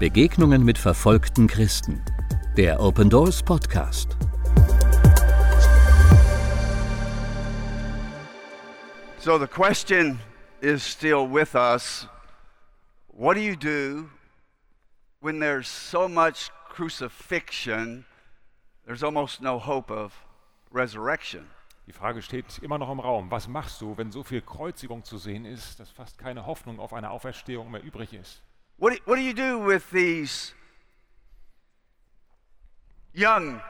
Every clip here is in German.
Begegnungen mit verfolgten Christen. Der Open Doors Podcast. So the question is still with us what do you do when there's so much crucifixion, there's almost no hope of resurrection? Die Frage steht immer noch im Raum. Was machst du, wenn so viel Kreuzigung zu sehen ist, dass fast keine Hoffnung auf eine Auferstehung mehr übrig ist? What do, what do you do with these young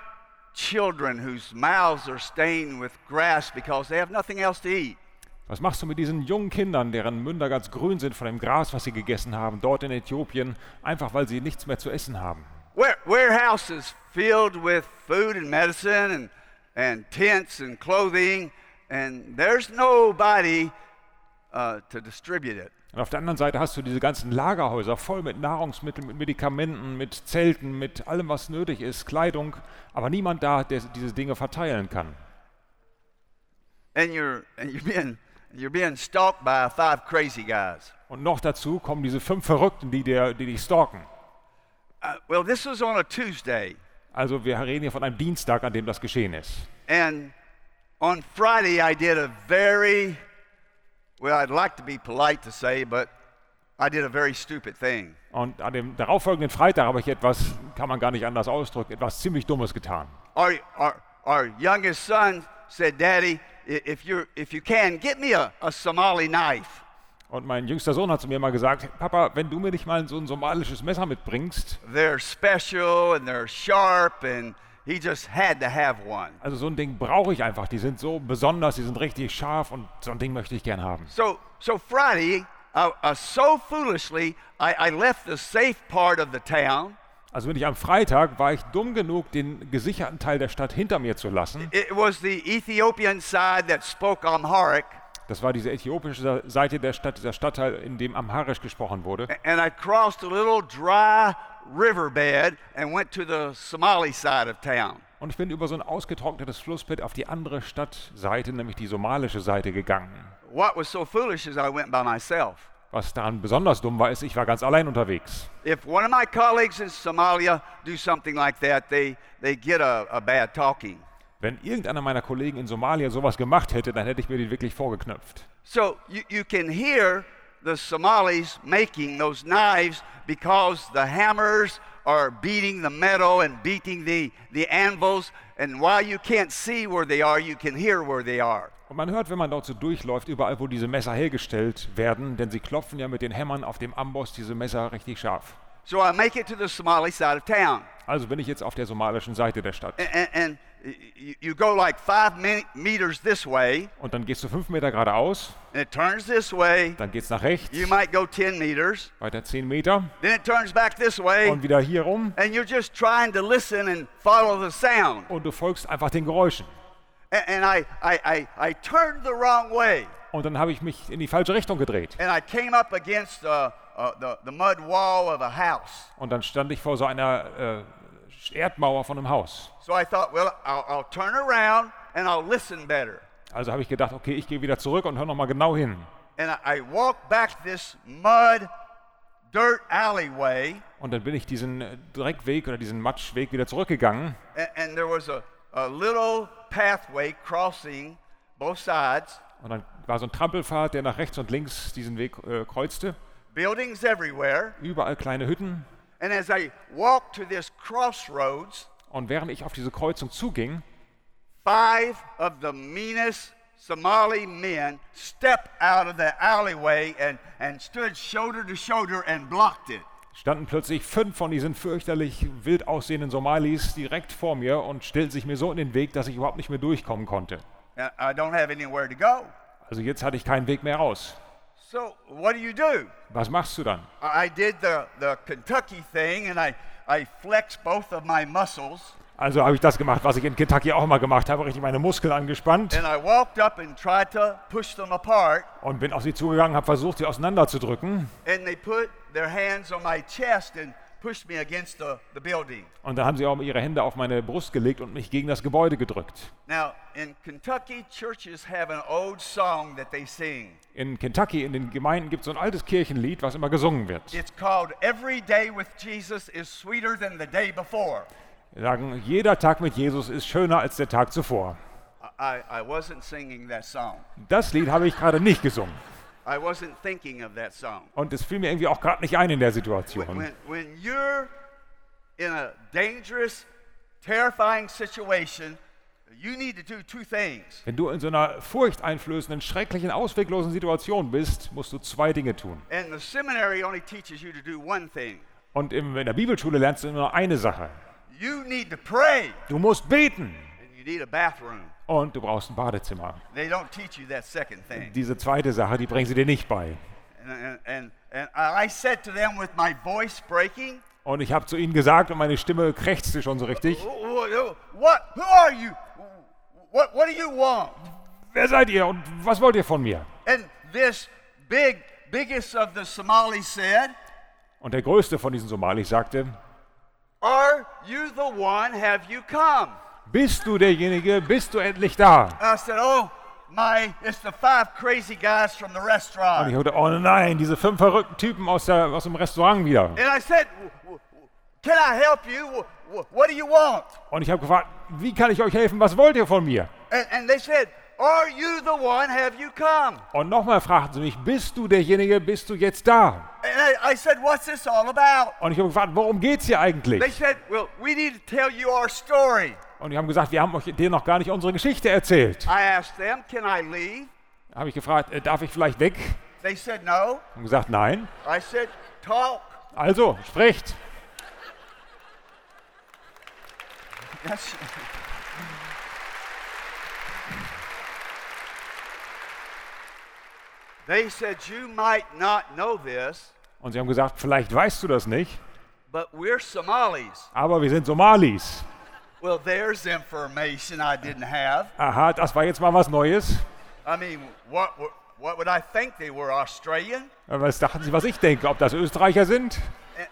children whose mouths are stained with grass because they have nothing else to eat? Was machst du mit diesen jungen Kindern, deren Münder ganz grün sind von dem Gras, was sie gegessen haben, dort in Äthiopien, einfach weil sie nichts mehr zu essen haben? Warehouses filled with food and medicine and, and tents and clothing, and there's nobody uh, to distribute it. Und auf der anderen Seite hast du diese ganzen Lagerhäuser voll mit Nahrungsmitteln, mit Medikamenten, mit Zelten, mit allem, was nötig ist, Kleidung, aber niemand da, der diese Dinge verteilen kann. And you're, and you're, being, you're being stalked by five crazy guys. Und noch dazu kommen diese fünf Verrückten, die, dir, die dich stalken. Uh, well, this was on a Tuesday, Also wir reden hier von einem Dienstag, an dem das geschehen ist. and on Friday I did a very, well, I'd like to be polite to say, but I did a very stupid thing. Und an dem darauffolgenden Freitag habe ich etwas, kann man gar nicht anders ausdrücken, etwas ziemlich Dummes getan. Our, our, our youngest son said, Daddy, if, you're, if you can, get me a, a Somali knife. Und mein jüngster Sohn hat zu mir mal gesagt, Papa, wenn du mir nicht mal so ein somalisches Messer mitbringst, They're special and they're sharp, and he just had to have one. also so ein Ding brauche ich einfach, die sind so besonders, die sind richtig scharf und so ein Ding möchte ich gern haben. So, so Friday, uh, uh, so foolishly, I, I left the safe part of the town. Also bin ich am Freitag, war ich dumm genug, den gesicherten Teil der Stadt hinter mir zu lassen. It was the Ethiopian side that spoke Amharic, Das war diese äthiopische Seite der Stadt, dieser Stadtteil, in dem Amharisch gesprochen wurde. and I crossed a little dry riverbed and went to the Somali side of town. Und ich bin über so ein ausgetrocknetes Flussbett auf die andere Stadtseite, nämlich die somalische Seite gegangen. What was so foolish is I went by myself. Was daran besonders dumm war, ist, ich war ganz allein unterwegs. If one of my colleagues in Somalia do something like that, they, they get a, a bad talking. Wenn irgendeiner meiner Kollegen in Somalia sowas gemacht hätte, dann hätte ich mir den wirklich vorgeknöpft. So you, you can hear the Somalis making those knives because the hammers are beating the metal and beating the, the anvils. And while you can't see where they are, you can hear where they are. Und man hört, wenn man dort so durchläuft, überall, wo diese Messer hergestellt werden, denn sie klopfen ja mit den Hämmern auf dem Amboss diese Messer richtig scharf. So I make it to the Somali side of town. Also bin ich jetzt auf der somalischen Seite der Stadt. And, and, you, go like five me- meters this way, Und dann gehst du fünf Meter geradeaus, and it turns this way. dann geht's nach rechts, You might go 10 meters, weiter zehn Meter then it turns back this way, und wieder hier rum. and you're just trying to listen and follow the sound. Und du folgst einfach den Geräuschen. A- And I, I, I, I turned the wrong way, Und dann habe ich mich in die falsche Richtung gedreht. and I came up against uh, uh, the, the mud wall of a house. Und dann stand ich vor so einer äh, Erdmauer von einem Haus. So I thought, well, I'll, I'll turn around and I'll listen better. Also habe ich gedacht, okay, ich gehe wieder zurück und hör noch mal genau hin. And I, I walked back this mud, dirt alleyway, Und dann bin ich diesen äh, Dreckweg oder diesen Matschweg wieder zurückgegangen. and, and there was a, a little pathway crossing both sides, Und dann war so ein Trampelpfad, der nach rechts und links diesen Weg äh, kreuzte. buildings everywhere. Überall kleine Hütten. And as I walked to this crossroads, Und während ich auf diese Kreuzung zuging, five of the meanest Somali men stepped out of the alleyway and, and stood shoulder to shoulder and blocked it. standen plötzlich fünf von diesen fürchterlich wild aussehenden Somalis direkt vor mir und stellten sich mir so in den Weg, dass ich überhaupt nicht mehr durchkommen konnte. I don't have anywhere to go. Also jetzt hatte ich keinen Weg mehr raus. So what do you do? Was machst du dann? I did the, the Kentucky thing and I, I flexed both of my muscles Also habe ich das gemacht, was ich in Kentucky auch immer gemacht habe, richtig meine Muskeln angespannt and I walked up and tried to push them apart. und bin auf sie zugegangen, habe versucht, sie auseinanderzudrücken. And they put their hands on my chest and pushed me against the, the building. Und dann haben sie auch ihre Hände auf meine Brust gelegt und mich gegen das Gebäude gedrückt. Now, in Kentucky, churches have an old song that they sing. In Kentucky, in den Gemeinden gibt es so ein altes Kirchenlied, was immer gesungen wird. It's called Every Day with Jesus is Sweeter Than the Day Before. Sie sagen, jeder Tag mit Jesus ist schöner als der Tag zuvor. I, I wasn't singing that song. Das Lied habe ich gerade nicht gesungen. I wasn't thinking of that song. Und es fiel mir irgendwie auch gerade nicht ein in der When, Situation. when, when you're in a dangerous, terrifying situation, you need to do two things. Wenn du in so einer furchteinflößenden, schrecklichen, ausweglosen Situation bist, musst du zwei Dinge tun. And the seminary only teaches you to do one thing. Und in der Bibelschule lernst du nur eine Sache. You need to pray, Du musst beten and you need a bathroom. Und du brauchst ein Badezimmer. They don't teach you that second thing. Diese zweite Sache, die bringen sie dir nicht bei. And, and, and breaking, Und ich habe zu ihnen gesagt und meine Stimme krächzte schon so richtig. What who are you? What, what do you want? Wer seid ihr und was wollt ihr von mir? And this big, biggest of the Somalis said, Und der größte von diesen Somalis sagte, Are you the one? Have you come? Bist du derjenige, bist du endlich da? I said, Oh, my, it's the five crazy guys from the Und ich restaurant. hörte, oh nein, diese fünf verrückten Typen aus, der, aus dem Restaurant wieder. And I said, "W- w- Can I help you? W- w- What do you want? Und ich habe gefragt, wie kann ich euch helfen? Was wollt ihr von mir? And, and they said, Are you the one? Have you come? Und nochmal fragten sie mich, bist du derjenige, bist du jetzt da? And I, I said, What's this all about? Und ich habe gefragt, worum geht's hier They eigentlich? said, Well, we need to tell you our story. Und die haben gesagt, wir haben euch dir noch gar nicht unsere Geschichte erzählt. I asked them, Can I leave? Habe ich gefragt, äh, darf ich vielleicht weg? They said, No. Und gesagt, nein. I said, Talk. Also, sprecht. Yes. They said, You might not know this, Und sie haben gesagt, vielleicht weißt du das nicht, but we're Somalis. aber wir sind Somalis. Well, there's information I didn't have. Aha, das war jetzt mal was Neues. I mean, what, what, would I think they were Australian? Aber Was dachten sie, was ich denke? Ob das Österreicher sind?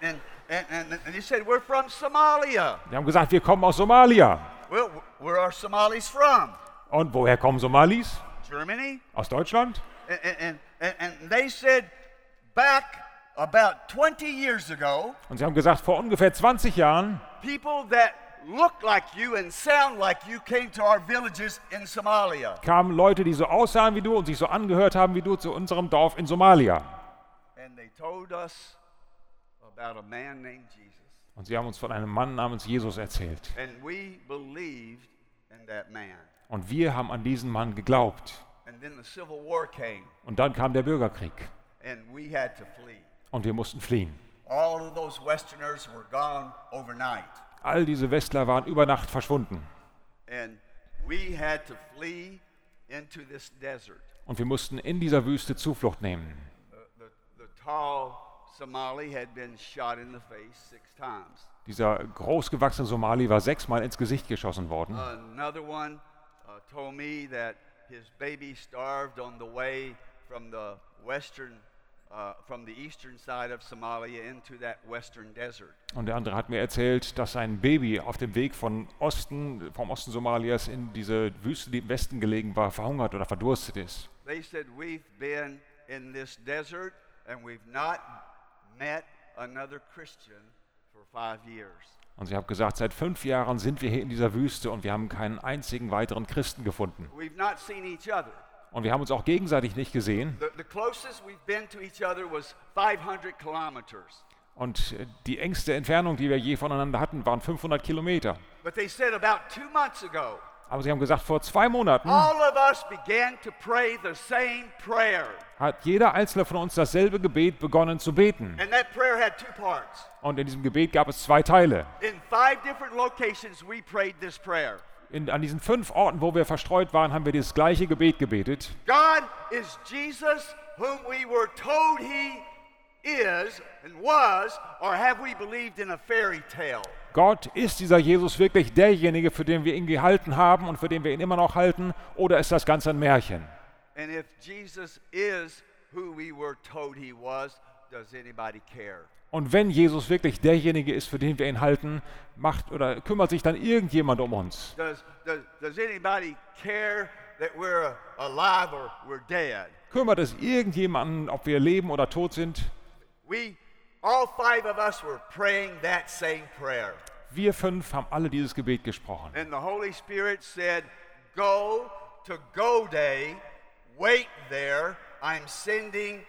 And, and, and, and they said, We're from Somalia. Die haben gesagt, wir kommen aus Somalia. Well, where are Somalis from? Und woher kommen Somalis? Germany? Aus Deutschland? And, and, and, and they said, Back about 20 years ago, Und sie haben gesagt, vor ungefähr 20 Jahren people that look like you and sound like you came to our villages in Somalia. kamen Leute, die so aussahen wie du und sich so angehört haben wie du zu unserem Dorf in Somalia. And they told us about a man named Jesus. Und sie haben uns von einem Mann namens Jesus erzählt. And we believed in that man. Und wir haben an diesen Mann geglaubt. And then the Civil War came, Und dann kam der Bürgerkrieg. and we had to flee. Und wir mussten fliehen. All of those Westerners were gone overnight. All diese Westler waren über Nacht verschwunden. And we had to flee into this desert. Und wir mussten in dieser Wüste Zuflucht nehmen. The, the, the tall Somali had been shot in the face six times. Dieser großgewachsene Somali war sechsmal ins Gesicht geschossen worden. Another one uh, told me that his baby starved on the way from the western, uh, from the eastern side of Somalia into that western desert. Und der andere hat mir erzählt, dass sein Baby auf dem Weg von Osten, vom Osten Somalias in diese Wüste, die im Westen gelegen war, verhungert oder verdurstet ist. They said, We've been in this desert and we've not met another Christian for five years. Und sie hat gesagt, seit fünf Jahren sind wir hier in dieser Wüste und wir haben keinen einzigen weiteren Christen gefunden. We've not seen each other. Und wir haben uns auch gegenseitig nicht gesehen. The, the closest we've been to each other was 500 kilometers. Und äh, die engste Entfernung, die wir je voneinander hatten, waren 500 Kilometer. But they said about two months ago, Aber sie haben gesagt, vor zwei Monaten all of us began to pray the same prayer. hat jeder einzelne von uns dasselbe Gebet begonnen zu beten. And that prayer had two parts. Und in diesem Gebet gab es zwei Teile. In five different locations, we prayed this prayer In, an diesen fünf Orten, wo wir verstreut waren, haben wir das gleiche Gebet gebetet. God is Jesus, whom we were told he is and was, or have we believed in a fairy tale? Gott, ist dieser Jesus wirklich derjenige, für den wir ihn gehalten haben und für den wir ihn immer noch halten, oder ist das Ganze ein Märchen? And if Jesus is who we were told he was? Und wenn Jesus wirklich derjenige ist, für den wir ihn halten, macht oder kümmert sich dann irgendjemand um uns? Does, does, does anybody care that we're alive or we're dead? Kümmert es irgendjemanden, ob wir leben oder tot sind? We, all five of us were praying that same prayer. Wir fünf haben alle dieses Gebet gesprochen. And the Holy Spirit said, Go to Go Day, wait there. I'm sending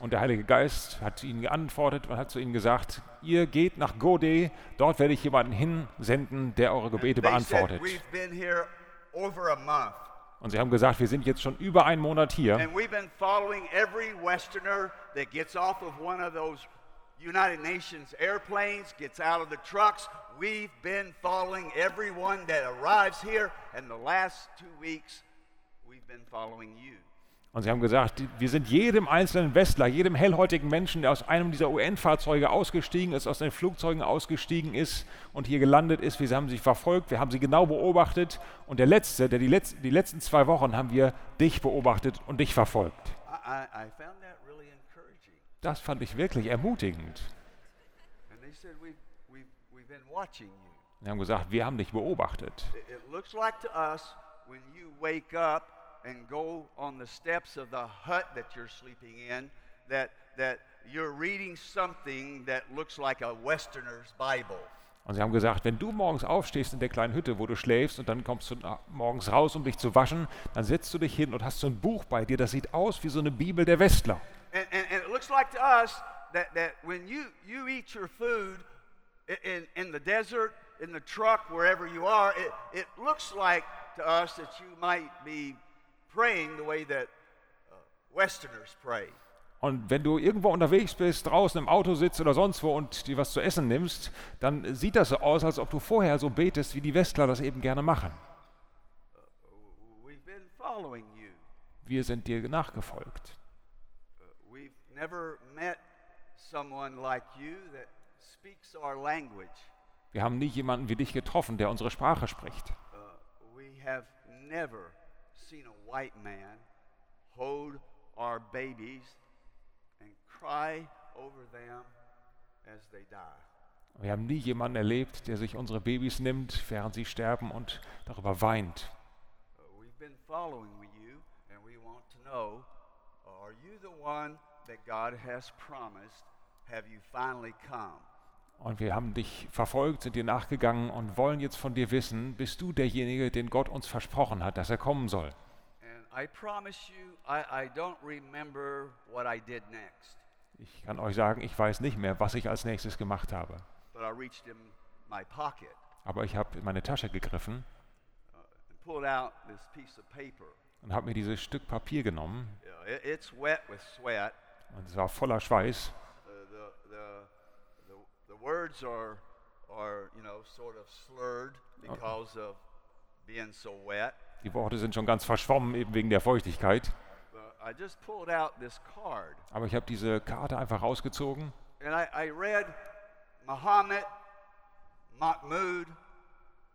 Und der Heilige Geist hat ihnen geantwortet und hat zu ihnen gesagt, ihr geht nach Gode, dort werde ich jemanden hinsenden, der eure Gebete beantwortet. We've been here over a month. Und sie haben gesagt, wir sind jetzt schon über einen Monat hier And we've been following every Westerner that gets off of one of those United Nations airplanes, gets out of the trucks. We've been following everyone that arrives here. And the last two weeks, we've been following you. Und sie haben gesagt, wir sind jedem einzelnen Westler, jedem hellhäutigen Menschen, der aus einem dieser UN-Fahrzeuge ausgestiegen ist, aus den Flugzeugen ausgestiegen ist und hier gelandet ist, wir haben sie verfolgt, wir haben sie genau beobachtet. Und der Letzte, der die, Letz die letzten zwei Wochen haben wir dich beobachtet und dich verfolgt. Das fand ich wirklich ermutigend. Sie haben gesagt, wir haben dich beobachtet. It looks like to us when you wake up and go on the steps of the hut that you're sleeping in that, that you're reading something that looks like a Westerner's Bible. Und sie haben gesagt, wenn du morgens aufstehst in der kleinen Hütte, wo du schläfst und dann kommst du morgens raus, um dich zu waschen, dann setzt du dich hin und hast so ein Buch bei dir, das sieht aus wie so eine Bibel der Westler. And, and, and it looks like to us that, that when you, you eat your food in, in the desert, in the truck, wherever you are, it, it looks like to us that you might be praying the way that uh, Westerners pray. Und wenn du irgendwo unterwegs bist, draußen im Auto sitzt oder sonst wo und dir was zu essen nimmst, dann sieht das so aus, als ob du vorher so betest, wie die Westler das eben gerne machen. You. Wir sind dir nachgefolgt. Language. Wir haben nie jemanden wie dich getroffen, der unsere Sprache spricht. Uh, we have never seen a white man hold our babies and cry over them as they die. Wir haben nie jemanden erlebt, der sich unsere Babys nimmt, während sie sterben und darüber weint. Uh, we've been following you, and we want to know are you the one that God has promised? Have you finally come? Und wir haben dich verfolgt, sind dir nachgegangen und wollen jetzt von dir wissen, bist du derjenige, den Gott uns versprochen hat, dass er kommen soll. Ich kann euch sagen, ich weiß nicht mehr, was ich als nächstes gemacht habe. but I reached in my pocket Aber ich habe in meine Tasche gegriffen and pulled out this piece of paper. und habe mir dieses Stück Papier genommen Yeah, it- it's wet with sweat. und es war voller Schweiß. Uh, the, the words are, are, you know, sort of slurred because of being so wet. Die Worte sind schon ganz verschwommen, eben wegen der Feuchtigkeit. But I just pulled out this card Aber ich habe diese Karte einfach rausgezogen and I, I read Muhammad, Mahmud,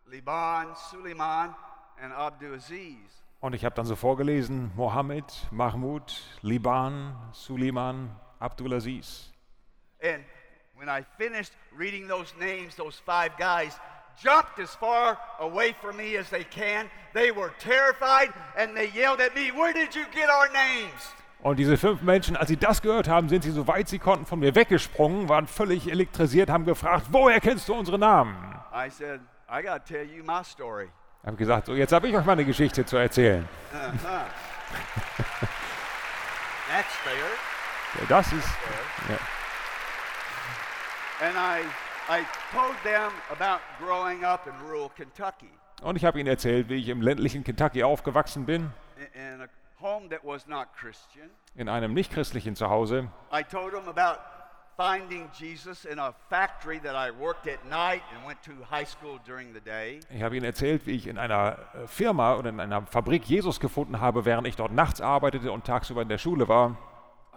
Liban, Suleiman, and Abdul Aziz. und ich habe dann so vorgelesen, Mohammed, Mahmud, Liban, Suleiman, Abdulaziz. And when I finished reading those names, those five guys jumped as far away from me as they can. They were terrified and they yelled at me, Where did you get our names? Und diese fünf Menschen, als sie das gehört haben, sind sie so weit sie konnten von mir weggesprungen, waren völlig elektrisiert, haben gefragt, woher kennst du unsere Namen? I said, I got to tell you my story. Ich habe gesagt, so jetzt habe ich euch mal eine Geschichte zu erzählen. That's fair. Ja, Das ist, ja. And I, I told them about growing up in rural Kentucky Und ich habe ihnen erzählt, wie ich im ländlichen Kentucky aufgewachsen bin, in, in a home that was not Christian. in einem nichtchristlichen Zuhause. I told them about finding Jesus in a factory that I worked at night and went to high school during the day. Ich habe ihnen erzählt, wie ich in einer äh, Firma oder in einer Fabrik Jesus gefunden habe, während ich dort nachts arbeitete und tagsüber in der Schule war.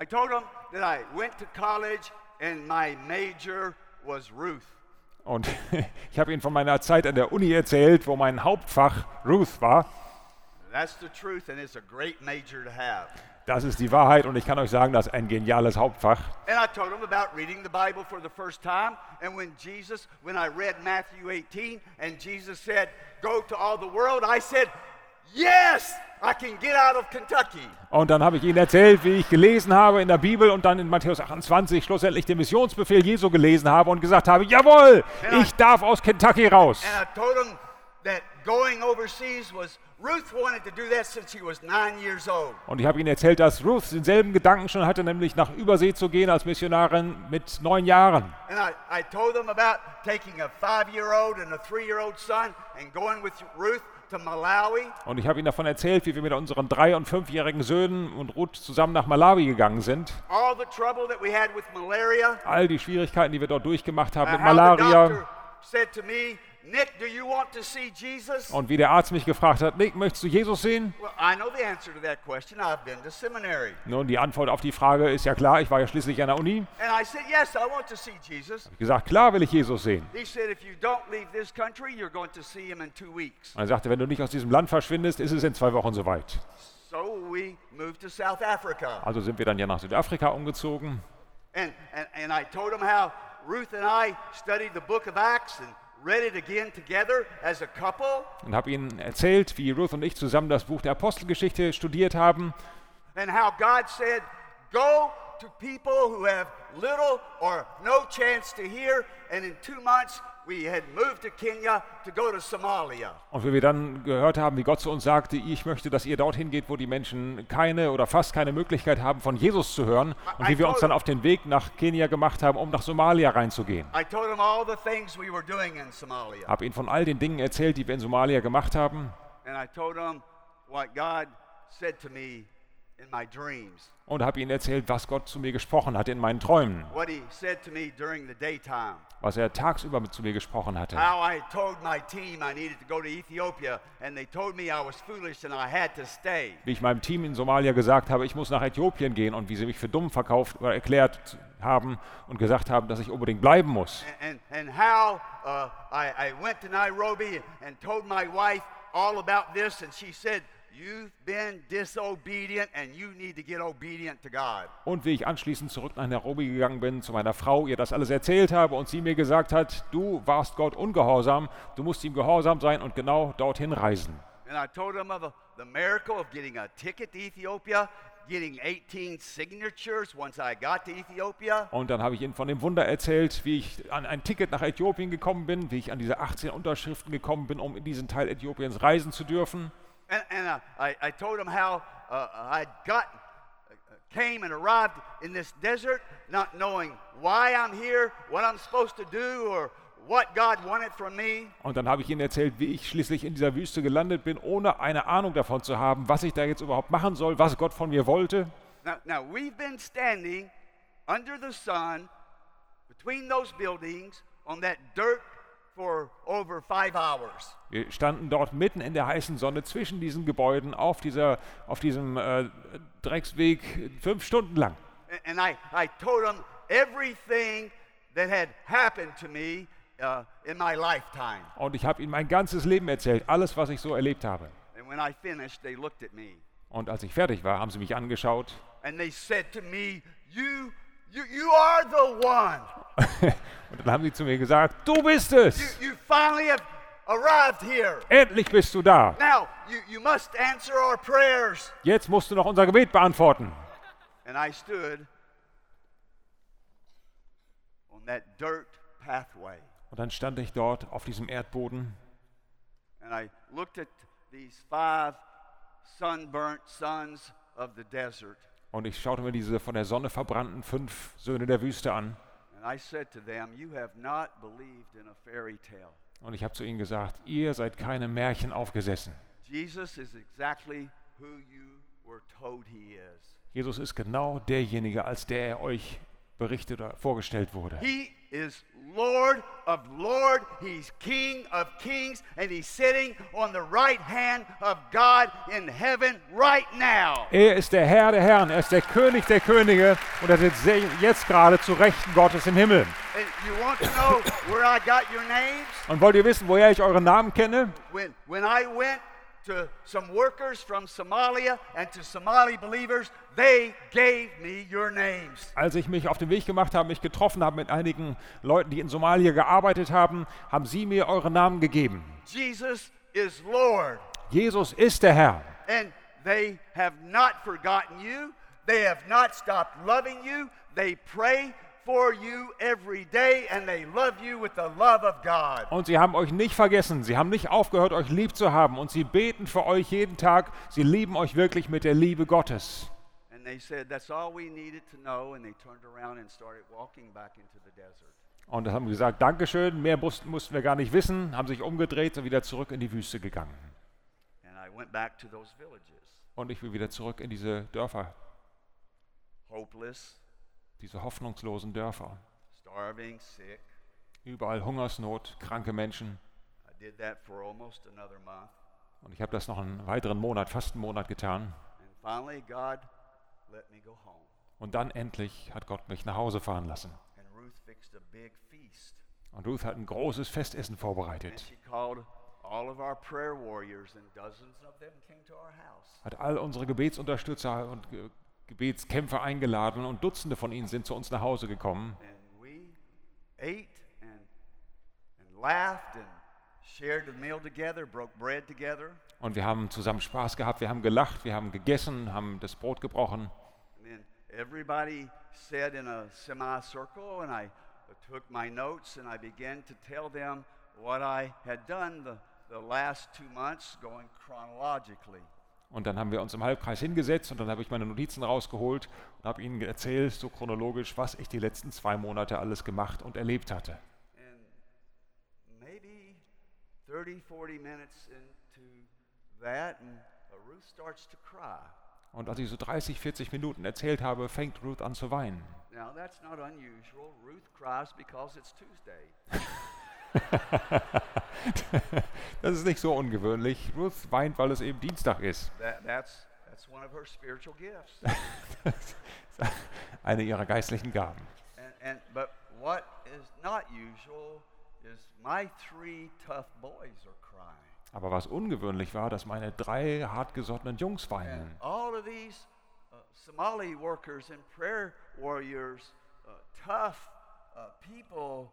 I told them that I went to college and my major was Ruth. Und ich habe ihnen von meiner Zeit an der Uni erzählt, wo mein Hauptfach Ruth war. That's the truth, and it's a great major to have. Das ist die Wahrheit und ich kann euch sagen, das ist ein geniales Hauptfach. And I told him about reading the Bible for the first time. And when Jesus, when I read Matthew 18, and Jesus said, Go to all the world, I said, Yes, I can get out of Kentucky. Und dann habe ich ihnen erzählt, wie ich gelesen habe in der Bibel und dann in Matthäus 28 schlussendlich den Missionsbefehl Jesu gelesen habe und gesagt habe, jawohl, ich darf aus Kentucky raus. And I told him that going overseas was, Ruth wanted to do that since she was nine years old. Und ich habe ihnen erzählt, dass Ruth denselben Gedanken schon hatte, nämlich nach Übersee zu gehen als Missionarin mit neun Jahren. And I, I told them about taking a five year old and a three year old son and going with Ruth. Und ich habe ihnen davon erzählt, wie wir mit unseren drei- und fünfjährigen Söhnen und Ruth zusammen nach Malawi gegangen sind. All the trouble that we had with malaria. All die Schwierigkeiten, die wir dort durchgemacht haben mit Malaria. Nick, do you want to see Jesus? Und wie der Arzt mich gefragt hat, Nick, möchtest du Jesus sehen? Well, I know the answer to that question. I've been to seminary. Nun, die Antwort auf die Frage ist ja klar, ich war ja schließlich an der Uni. And I said, Yes, I want to see Jesus. Ich gesagt, klar will ich Jesus sehen. He said, If you don't leave this country, you're going to see him in two weeks. Und er sagte, wenn du nicht aus diesem Land verschwindest, ist es in zwei Wochen soweit. So we moved to South Africa. Also sind wir dann ja nach Südafrika umgezogen. And, and, and I told him how Ruth and I studied the book of Acts and read it again together as a couple. Und habe ihnen erzählt, wie Ruth und ich zusammen das Buch der Apostelgeschichte studiert haben. And how God said, Go to people who have little or no chance to hear. And in two months, we had moved to Kenya to go to Somalia. Und wie wir dann gehört haben, wie Gott zu uns sagte, ich möchte, dass ihr dorthin geht, wo die Menschen keine oder fast keine Möglichkeit haben, von Jesus zu hören. Und wie wir uns dann auf den Weg nach Kenia gemacht haben, um nach Somalia reinzugehen. I told him all the things we were doing in Somalia. Habe ihnen von all den Dingen erzählt, die wir in Somalia gemacht haben. And I told him what God said to me in my dreams, Und habe ihnen erzählt, was Gott zu mir gesprochen hat in meinen Träumen. what he said to me during the daytime. Was er tagsüber zu mir gesprochen hatte. How I told my team I needed to go to Ethiopia, and they told me I was foolish and I had to stay. Wie ich meinem Team in Somalia gesagt habe, ich muss nach Äthiopien gehen und wie sie mich für dumm verkauft oder erklärt haben und gesagt haben, dass ich unbedingt bleiben muss. And, and how uh, I, I went to Nairobi and told my wife all about this, and she said, You've been disobedient and you need to get obedient to God. Und wie ich anschließend zurück nach Nairobi gegangen bin, zu meiner Frau, ihr das alles erzählt habe und sie mir gesagt hat, du warst Gott ungehorsam, du musst ihm gehorsam sein und genau dorthin reisen. And I told him of the, miracle of getting a ticket to Ethiopia, getting 18 signatures once I got to Ethiopia. Und dann habe ich ihnen von dem Wunder erzählt, wie ich an ein Ticket nach Äthiopien gekommen bin, wie ich an diese 18 Unterschriften gekommen bin, um in diesen Teil Äthiopiens reisen zu dürfen. And, and uh, I, I told him how uh, I got, uh, came and arrived in this desert, not knowing why I'm here, what I'm supposed to do, or what God wanted from me. Und dann habe ich ihnen erzählt, wie ich schließlich in dieser Wüste gelandet bin, ohne eine Ahnung davon zu haben, was ich da jetzt überhaupt machen soll, was Gott von mir wollte. Now, now we've been standing under the sun between those buildings on that dirt Wir standen dort mitten in der heißen Sonne zwischen diesen Gebäuden auf, dieser, auf diesem äh, Drecksweg fünf Stunden lang. And I, I told them everything that had happened to me uh, in my lifetime. Und ich habe ihnen mein ganzes Leben erzählt, alles, was ich so erlebt habe. And when I finished, they looked at me Und als ich fertig war, haben sie mich angeschaut and they said to me, You, you, you are the one. und dann haben sie zu mir gesagt, du bist es! You, you finally have arrived here. Endlich bist du da! Now, you, you must answer our prayers. Jetzt musst du noch unser Gebet beantworten. And I stood on that dirt pathway Und dann stand ich dort auf diesem Erdboden and I looked at these five sunburnt sons of the desert. Und ich schaute mir diese von der Sonne verbrannten fünf Söhne der Wüste an. Und ich habe zu ihnen gesagt, ihr seid keinem Märchen aufgesessen. Jesus is exactly who you were told he is. Jesus ist genau derjenige, als der er euch berichtet oder vorgestellt wurde. He is Lord of Lord. He's King of Kings, and he's sitting on the right hand of God in heaven right now. Er ist der Herr der Herren, er ist der König der Könige und er sitzt jetzt gerade zu Rechten Gottes im Himmel. And you want to know where I got your names? Und wollt ihr wissen, woher ich eure Namen kenne? When when I went to some workers from Somalia and to Somali believers, they gave me your names. Als ich mich auf den Weg gemacht habe, mich getroffen habe mit einigen Leuten, die in Somalia gearbeitet haben, haben sie mir eure Namen gegeben. Jesus is Lord. Jesus ist der Herr. And they have not forgotten you. They have not stopped loving you. They pray for you every day and they love you with the love of God. Und sie haben euch nicht vergessen. Sie haben nicht aufgehört, euch lieb zu haben. Und sie beten für euch jeden Tag. Sie lieben euch wirklich mit der Liebe Gottes. And they said, That's all we needed to know. And they turned around and started walking back into the desert. Und da haben gesagt, Dankeschön, mehr mussten, wir gar nicht wissen, haben sich umgedreht und wieder zurück in die Wüste gegangen. And I went back to those villages, Und ich will wieder zurück in diese Dörfer, hopeless, diese hoffnungslosen Dörfer. starving, sick. Überall Hungersnot, kranke Menschen. I did that for almost another month. Und ich habe das noch einen weiteren Monat, fast einen Monat getan. And finally, God let me go home. Und dann endlich hat Gott mich nach Hause fahren lassen. And Ruth fixed a big feast. Und Ruth hat ein großes Festessen vorbereitet. Hat all unsere Gebetsunterstützer und Ge Gebetskämpfer eingeladen und Dutzende von ihnen sind zu uns nach Hause gekommen. And we ate and, and laughed and shared the meal together, broke bread together. Und wir haben zusammen Spaß gehabt, wir haben gelacht, wir haben gegessen, haben das Brot gebrochen. Everybody sat in a semicircle, and I took my notes and I began to tell them what I had done the, the last two months, going chronologically. Und dann haben wir uns im Halbkreis hingesetzt und dann habe ich meine Notizen rausgeholt und habe ihnen erzählt, so chronologisch, was ich die letzten zwei Monate alles gemacht und erlebt hatte. And maybe 30, 40 minutes into that, uh, Ruth starts to cry. Und als ich so 30, 40 Minuten erzählt habe, fängt Ruth an zu weinen. Now, that's not unusual. Ruth cries because it's Tuesday. Das ist nicht so ungewöhnlich. Ruth weint, weil es eben Dienstag ist. That, that's, that's one of her spiritual gifts. Eine ihrer geistlichen Gaben. and, and, but what is not usual is my three tough boys are crying. Aber was ungewöhnlich war, dass meine drei hartgesottenen Jungs And weinen. all of these uh, Somali workers and prayer warriors, uh, tough uh, people.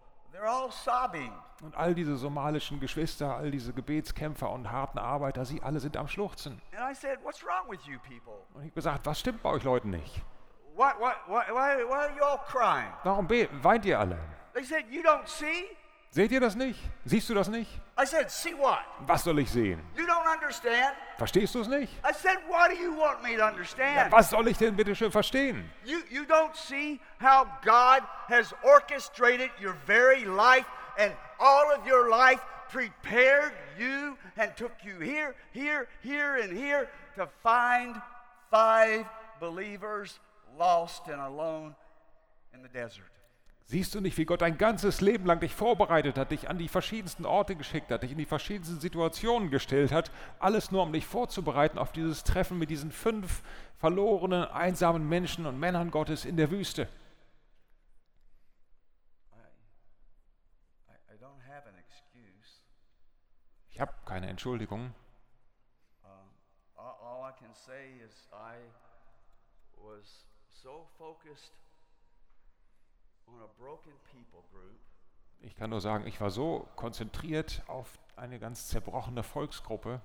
Und all diese somalischen Geschwister, all diese Gebetskämpfer und harten Arbeiter, sie alle sind am Schluchzen. And I said, What's wrong with you people? Und ich habe gesagt, was stimmt bei euch Leuten nicht? What, what, what, why, why are you all crying? Warum weint ihr alle? They said, You don't see? Seht ihr das nicht? Siehst du das nicht? I said, See what? Was soll ich sehen? You don't understand? Verstehst du es nicht? I said, What do you want me to Ja, understand? was soll ich denn bitte schön verstehen? You, you don't see how God has orchestrated your very life and all of your life prepared you and took you here, here, here, and here to find five believers lost and alone in the desert. Siehst du nicht, wie Gott dein ganzes Leben lang dich vorbereitet hat, dich an die verschiedensten Orte geschickt hat, dich in die verschiedensten Situationen gestellt hat, alles nur um dich vorzubereiten auf dieses Treffen mit diesen fünf verlorenen, einsamen Menschen und Männern Gottes in der Wüste? Ich habe keine Entschuldigung. All, all I can say is I was so focused on a broken people group Ich kann nur sagen, ich war so konzentriert auf eine ganz zerbrochene Volksgruppe,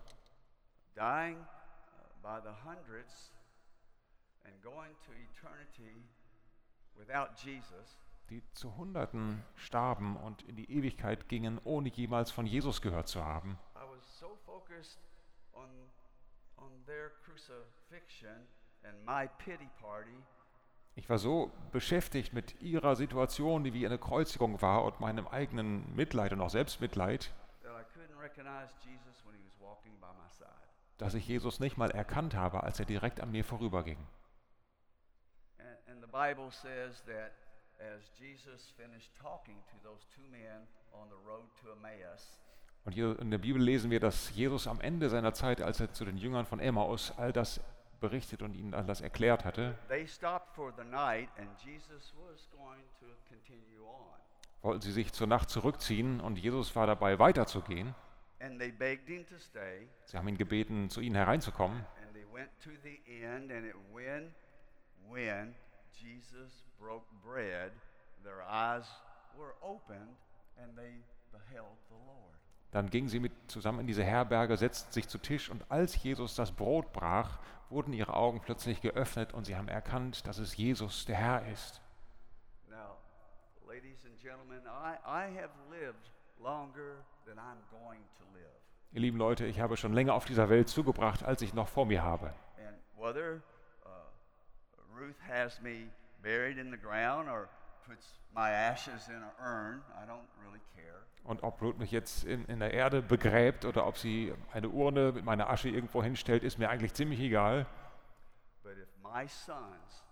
dying uh, by the hundreds and going to eternity without Jesus, die zu Hunderten starben und in die Ewigkeit gingen, ohne jemals von Jesus gehört zu haben. On, on Ich war so beschäftigt mit ihrer Situation, die wie eine Kreuzigung war, und meinem eigenen Mitleid und auch Selbstmitleid, dass ich Jesus nicht mal erkannt habe, als er direkt an mir vorüberging. And, and the Bible says that as Jesus finished talking to those two men on the road to Emmaus, Und hier in der Bibel lesen wir, dass Jesus am Ende seiner Zeit, als er zu den Jüngern von Emmaus all das berichtet und ihnen all das erklärt hatte, wollten sie sich zur Nacht zurückziehen und Jesus war dabei weiterzugehen. and they begged him to stay. Sie haben ihn gebeten, zu ihnen hereinzukommen. Their eyes were opened, and they beheld the Lord. Dann gingen sie mit zusammen in diese Herberge, setzten sich zu Tisch und als Jesus das Brot brach, wurden ihre Augen plötzlich geöffnet und sie haben erkannt, dass es Jesus, der Herr ist. Now, ladies and gentlemen, I, I have lived longer than I'm going to live. Ihr lieben Leute, ich habe schon länger auf dieser Welt zugebracht, als ich noch vor mir habe. And whether uh, Ruth has me buried in the ground or puts my ashes in an urn, I don't really care. Und ob Ruth mich jetzt in, in der Erde begräbt oder ob sie eine Urne mit meiner Asche irgendwo hinstellt, ist mir eigentlich ziemlich egal. But if my sons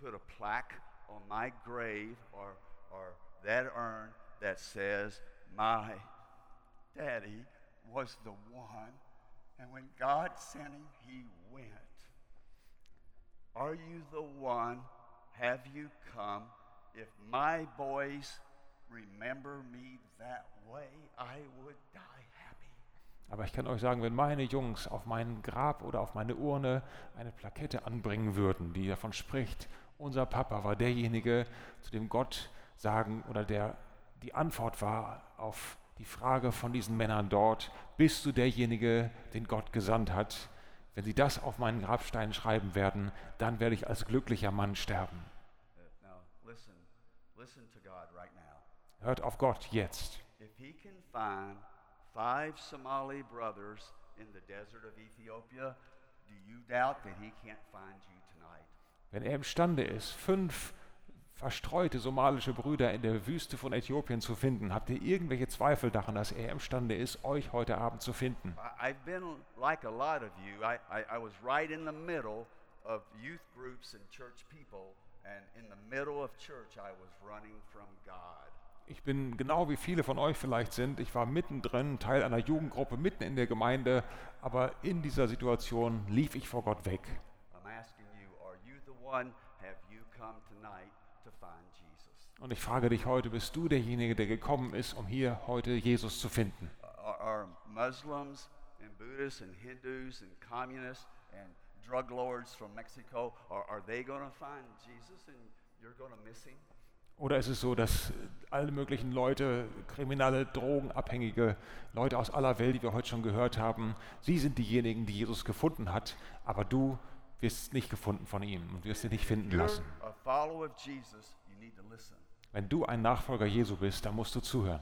put a plaque on my grave or, or that urn that says, My daddy was the one, and when God sent him, he went. Are you the one? Have you come? If my boys remember me that way, I would die happy. Aber ich kann euch sagen, wenn meine Jungs auf mein Grab oder auf meine Urne eine Plakette anbringen würden, die davon spricht, unser Papa war derjenige, zu dem Gott sagen oder der die Antwort war auf die Frage von diesen Männern dort, bist du derjenige, den Gott gesandt hat? Wenn sie das auf meinen Grabstein schreiben werden, dann werde ich als glücklicher Mann sterben. Uh, Now, listen, listen to God right now. Hört auf Gott jetzt. If he can find five Somali brothers in the desert of Ethiopia, do you doubt that he can't find you tonight? Wenn er imstande ist, fünf verstreute somalische Brüder in der Wüste von Äthiopien zu finden, habt ihr irgendwelche Zweifel daran, dass er imstande ist, euch heute Abend zu finden? I've been like a lot of you. I, I, I was right in the middle of youth groups and church people, and in the middle of church, I was running from God. Ich bin genau wie viele von euch vielleicht sind. Ich war mittendrin, Teil einer Jugendgruppe, mitten in der Gemeinde, aber in dieser Situation lief ich vor Gott weg. I'm asking you, are you the one? Have you come tonight to find Jesus? Und ich frage dich heute, bist du derjenige, der gekommen ist, um hier heute Jesus zu finden? Are, are Muslims and Buddhists and Hindus and communists and drug lords from Mexico, are, are they going to find Jesus and you're going to miss him? Oder ist es so, dass alle möglichen Leute, kriminelle, drogenabhängige Leute aus aller Welt, die wir heute schon gehört haben, sie sind diejenigen, die Jesus gefunden hat, aber du wirst nicht gefunden von ihm und wirst ihn nicht finden lassen. Wenn du ein Nachfolger Jesu bist, dann musst du zuhören.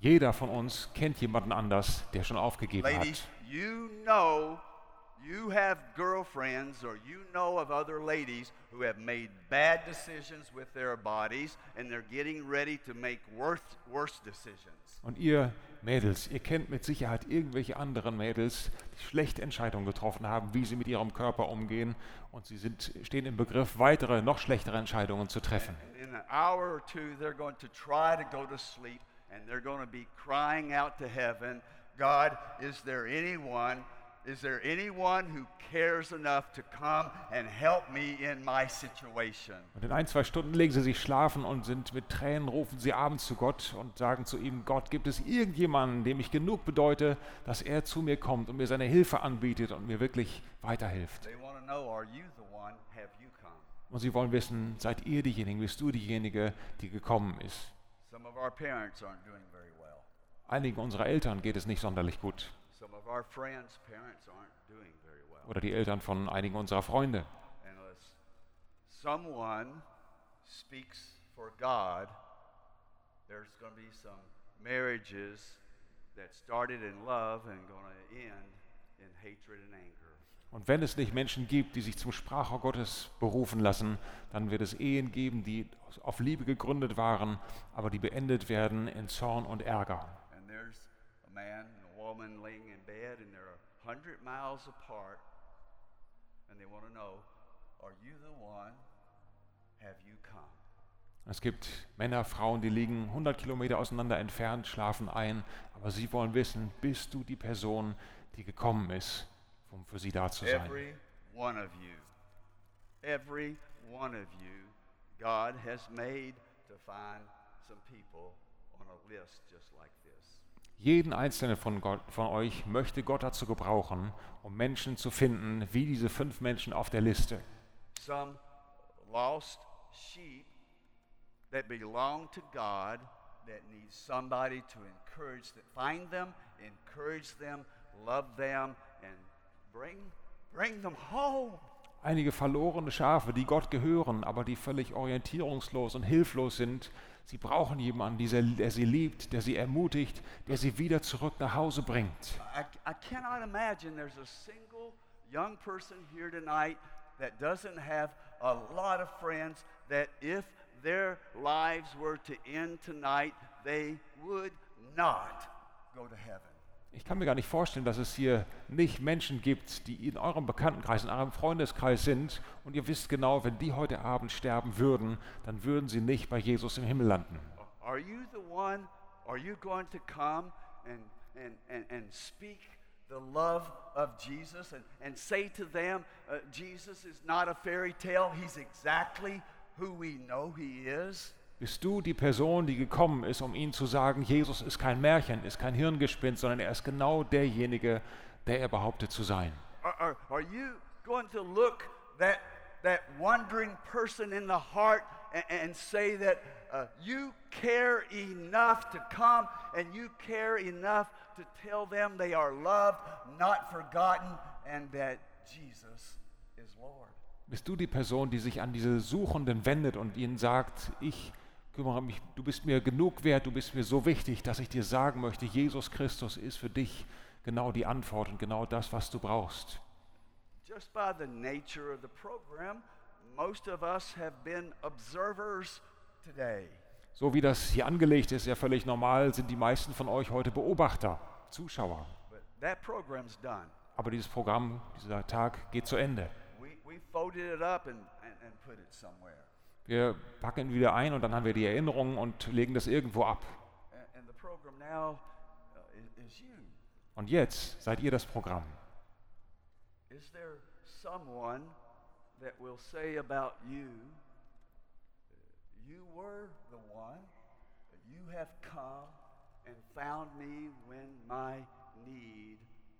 Jeder von uns kennt jemanden anders, der schon aufgegeben hat. You have girlfriends or you know of other ladies who have made bad decisions with their bodies and they're getting ready to make worse, worse decisions. Und ihr Mädels, ihr kennt mit Sicherheit irgendwelche anderen Mädels, die schlechte Entscheidungen getroffen haben, wie sie mit ihrem Körper umgehen. Und sie sind, stehen im Begriff, weitere, noch schlechtere Entscheidungen zu treffen. In an hour or two, they're going to try to go to sleep and they're going to be crying out to heaven, God, is there anyone? Is there anyone who cares enough to come and help me in my situation? Und in ein, zwei Stunden legen sie sich schlafen und sind mit Tränen, rufen sie abends zu Gott und sagen zu ihm, Gott, gibt es irgendjemanden, dem ich genug bedeute, dass er zu mir kommt und mir seine Hilfe anbietet und mir wirklich weiterhilft. They want to know, are you the one? Have you come? Und sie wollen wissen, seid ihr diejenigen, bist du diejenige, die gekommen ist? Some of our parents aren't doing very well. Einigen unserer Eltern geht es nicht sonderlich gut. Some of our friends' parents aren't doing very well. Oder die Eltern von einigen unserer Freunde. And as someone speaks for God, there's going to be some marriages that started in love and going to end in hatred and anger. Und wenn es nicht Menschen gibt, die sich zum Sprachrohr Gottes berufen lassen, dann wird es Ehen geben, die auf Liebe gegründet waren, aber die beendet werden in Zorn und Ärger. And there's a man and a woman laying in bed, and they're a hundred miles apart, and they want to know, are you the one? Have you come? Es gibt Männer, Frauen, die liegen 100 Kilometer auseinander entfernt, schlafen ein, aber sie wollen wissen, bist du die Person, die gekommen ist, um für sie da zu sein? Every one of you, every one of you, God has made to find some people on a list just like. Jeden einzelnen von, Gott, von euch möchte Gott dazu gebrauchen, um Menschen zu finden, wie diese fünf Menschen auf der Liste. Some lost sheep that belong to God that need somebody to encourage them, find them, encourage them, love them, and bring, bring them home. Einige verlorene Schafe, die Gott gehören, aber die völlig orientierungslos und hilflos sind. Sie brauchen jemanden, der sie liebt, der sie ermutigt, der sie wieder zurück nach Hause bringt. I, I cannot imagine there's a single young person here tonight that doesn't have a lot of friends that if their lives were to end tonight, they would not go to heaven. Ich kann mir gar nicht vorstellen, dass es hier nicht Menschen gibt, die in eurem Bekanntenkreis, in eurem Freundeskreis sind und ihr wisst genau, wenn die heute Abend sterben würden, dann würden sie nicht bei Jesus im Himmel landen. Are you the one? Are you going to come and, and, and, and speak the love of Jesus and, and say to them, uh, Jesus is not a fairy tale, he's exactly who we know he is? Bist du die Person, die gekommen ist, um ihnen zu sagen, Jesus ist kein Märchen, ist kein Hirngespinst, sondern er ist genau derjenige, der er behauptet zu sein? Are, you going to look that, that wandering person in the heart and, and say that uh, you care enough to come and you care enough to tell them they are loved, not forgotten, and that Jesus is Lord? Bist du die Person, die sich an diese Suchenden wendet und ihnen sagt, ich kümmere mich, du bist mir genug wert, du bist mir so wichtig, dass ich dir sagen möchte, Jesus Christus ist für dich genau die Antwort und genau das, was du brauchst. Just by the nature of the program, most of us have been observers today. So wie das hier angelegt ist, ja völlig normal, sind die meisten von euch heute Beobachter, Zuschauer. Aber dieses Programm, dieser Tag geht zu Ende. We, we Wir packen ihn wieder ein und dann haben wir die Erinnerungen und legen das irgendwo ab. Uh. Und jetzt seid ihr das Programm. Is there someone that will say about you, you were the one, you have come and found me when my need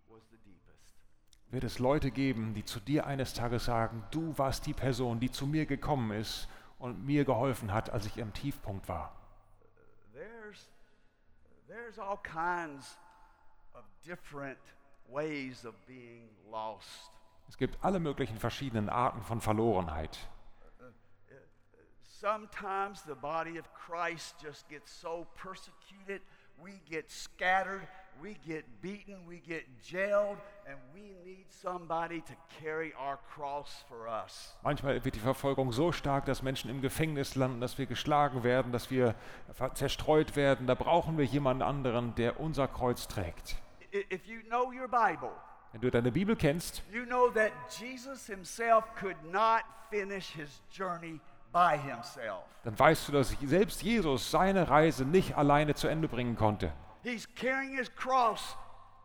was the deepest? Wird es Leute geben, die zu dir eines Tages sagen, du warst die Person, die zu mir gekommen ist und mir geholfen hat, als ich im Tiefpunkt war. There's, there's all kinds of different ways of being lost. Es gibt alle möglichen verschiedenen Arten von Verlorenheit. Sometimes the body of Christ just gets so persecuted, we get scattered, we get beaten, we get jailed, and we need somebody to carry our cross for us. Manchmal wird die Verfolgung so stark, dass Menschen im Gefängnis landen, dass wir geschlagen werden, dass wir zerstreut werden. Da brauchen wir jemanden anderen, der unser Kreuz trägt. If you know your Bible, Wenn du deine Bibel kennst, you know that Jesus himself could not finish his journey by himself. dann weißt du, dass selbst Jesus seine Reise nicht alleine zu Ende bringen konnte. He's carrying his cross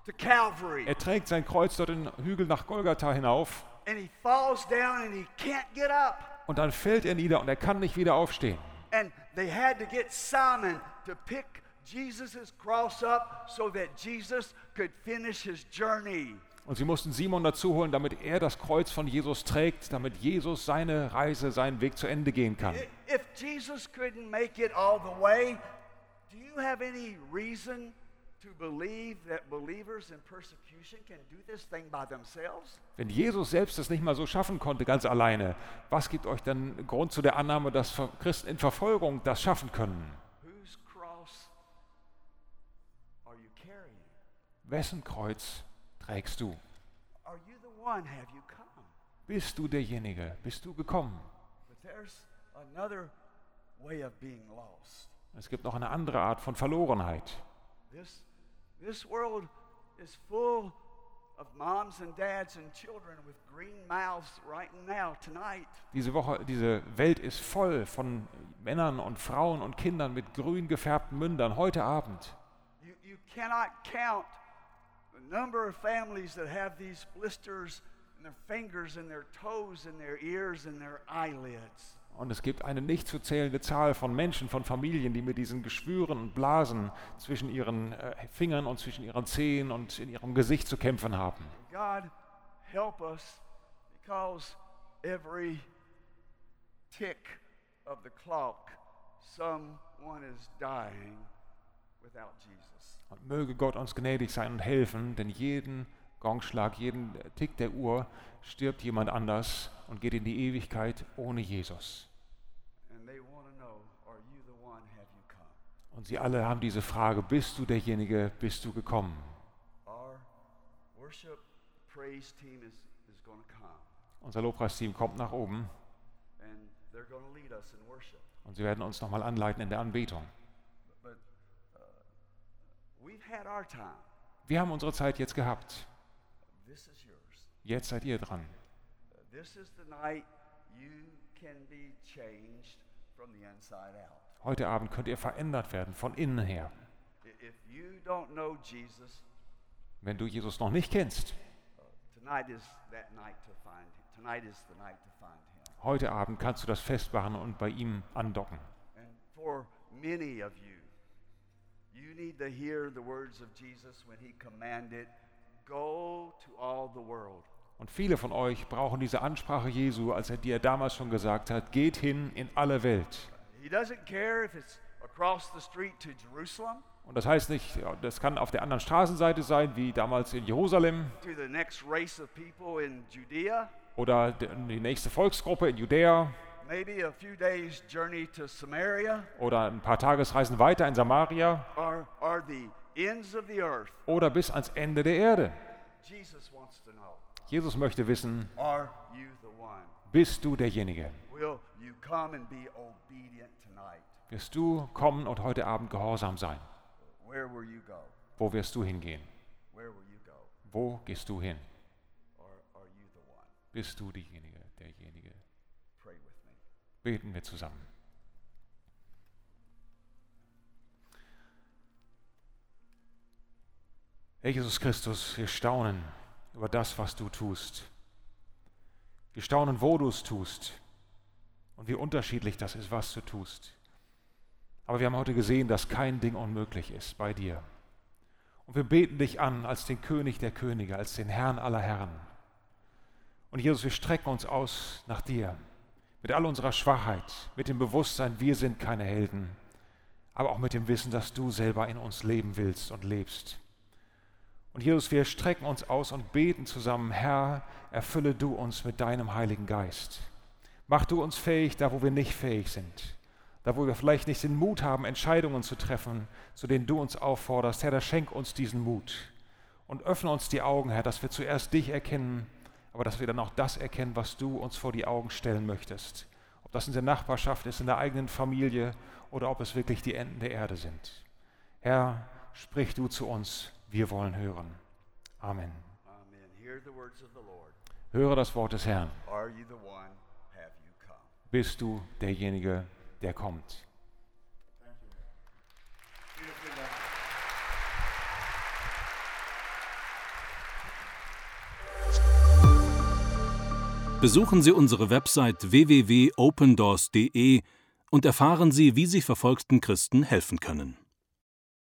to Calvary, Er trägt sein Kreuz dort den Hügel nach Golgatha hinauf and he falls down and he can't get up. und dann fällt er nieder und er kann nicht wieder aufstehen. And they had to get Simon to pick Jesus' cross up so that Jesus could finish his journey. Und sie mussten Simon dazu holen, damit er das Kreuz von Jesus trägt, damit Jesus seine Reise, seinen Weg zu Ende gehen kann. If Jesus couldn't make it all the way, do you have any reason to believe that believers in persecution can do this thing by themselves? Wenn Jesus selbst es nicht mal so schaffen konnte, ganz alleine, was gibt euch dann Grund zu der Annahme, dass Christen in Verfolgung das schaffen können? Whose cross are you carrying? Wessen Kreuz trägst du? Are you the one? Have you come? Bist du derjenige? Bist du gekommen? But there's another way of being lost. Es gibt noch eine andere Art von Verlorenheit. This, this world is full of moms and dads and children with green mouths right now, tonight. Diese Woche, diese Welt ist voll von Männern und Frauen und Kindern mit grün gefärbten Mündern heute Abend. You, you cannot count the number of families that have these blisters in their fingers and their toes and their ears and their eyelids. Und es gibt eine nicht zu zählende Zahl von Menschen, von Familien, die mit diesen Geschwüren und Blasen zwischen ihren äh, Fingern und zwischen ihren Zehen und in ihrem Gesicht zu kämpfen haben. God, help us because every tick of the clock, someone is dying without Jesus. Und möge Gott uns gnädig sein und helfen, denn jeden Gongschlag, jeden Tick der Uhr stirbt jemand anders und geht in die Ewigkeit ohne Jesus. Und sie alle haben diese Frage, bist du derjenige, bist du gekommen? Unser Lobpreisteam kommt nach oben und sie werden uns nochmal anleiten in der Anbetung. Uh. Wir haben unsere Zeit jetzt gehabt. This is yours. Jetzt seid ihr dran. Uh, This is the night you can be changed from the inside out. Heute Abend könnt ihr verändert werden von innen her. Wenn du Jesus noch nicht kennst, tonight is that night to find him. Tonight is the night to find him. heute Abend kannst du das festmachen und bei ihm andocken. And for many of you, you need to hear the words of Jesus when he commanded, Und viele von euch brauchen diese Ansprache Jesu, als er dir damals schon gesagt hat, geht hin in alle Welt. He doesn't care if it's across the street to Jerusalem, Und das heißt nicht, das kann auf der anderen Straßenseite sein, wie damals in Jerusalem. oder de- die nächste Volksgruppe in Judäa. Maybe a few days' journey to Samaria, oder ein paar Tagesreisen weiter in Samaria. Or, or the oder bis ans Ende der Erde. Jesus möchte wissen, bist du derjenige? Wirst du kommen und heute Abend gehorsam sein? Wo wirst du hingehen? Wo gehst du hin? Bist du diejenige, derjenige? Beten wir zusammen. Herr Jesus Christus, wir staunen über das, was du tust. Wir staunen, wo du es tust und wie unterschiedlich das ist, was du tust. Aber wir haben heute gesehen, dass kein Ding unmöglich ist bei dir. Und wir beten dich an als den König der Könige, als den Herrn aller Herren. Und Jesus, wir strecken uns aus nach dir mit all unserer Schwachheit, mit dem Bewusstsein, wir sind keine Helden, aber auch mit dem Wissen, dass du selber in uns leben willst und lebst. Und Jesus, wir strecken uns aus und beten zusammen, Herr, erfülle du uns mit deinem Heiligen Geist. Mach du uns fähig, da wo wir nicht fähig sind, da wo wir vielleicht nicht den Mut haben, Entscheidungen zu treffen, zu denen du uns aufforderst. Herr, da schenk uns diesen Mut und öffne uns die Augen, Herr, dass wir zuerst dich erkennen, aber dass wir dann auch das erkennen, was du uns vor die Augen stellen möchtest. Ob das in der Nachbarschaft ist, in der eigenen Familie oder ob es wirklich die Enden der Erde sind. Herr, sprich du zu uns, wir wollen hören. Amen. Amen. Hear the words of the Lord. Höre das Wort des Herrn. Are you the one? Have you come? Bist du derjenige, der kommt? Besuchen Sie unsere Website www.opendoors.de und erfahren Sie, wie Sie verfolgten Christen helfen können.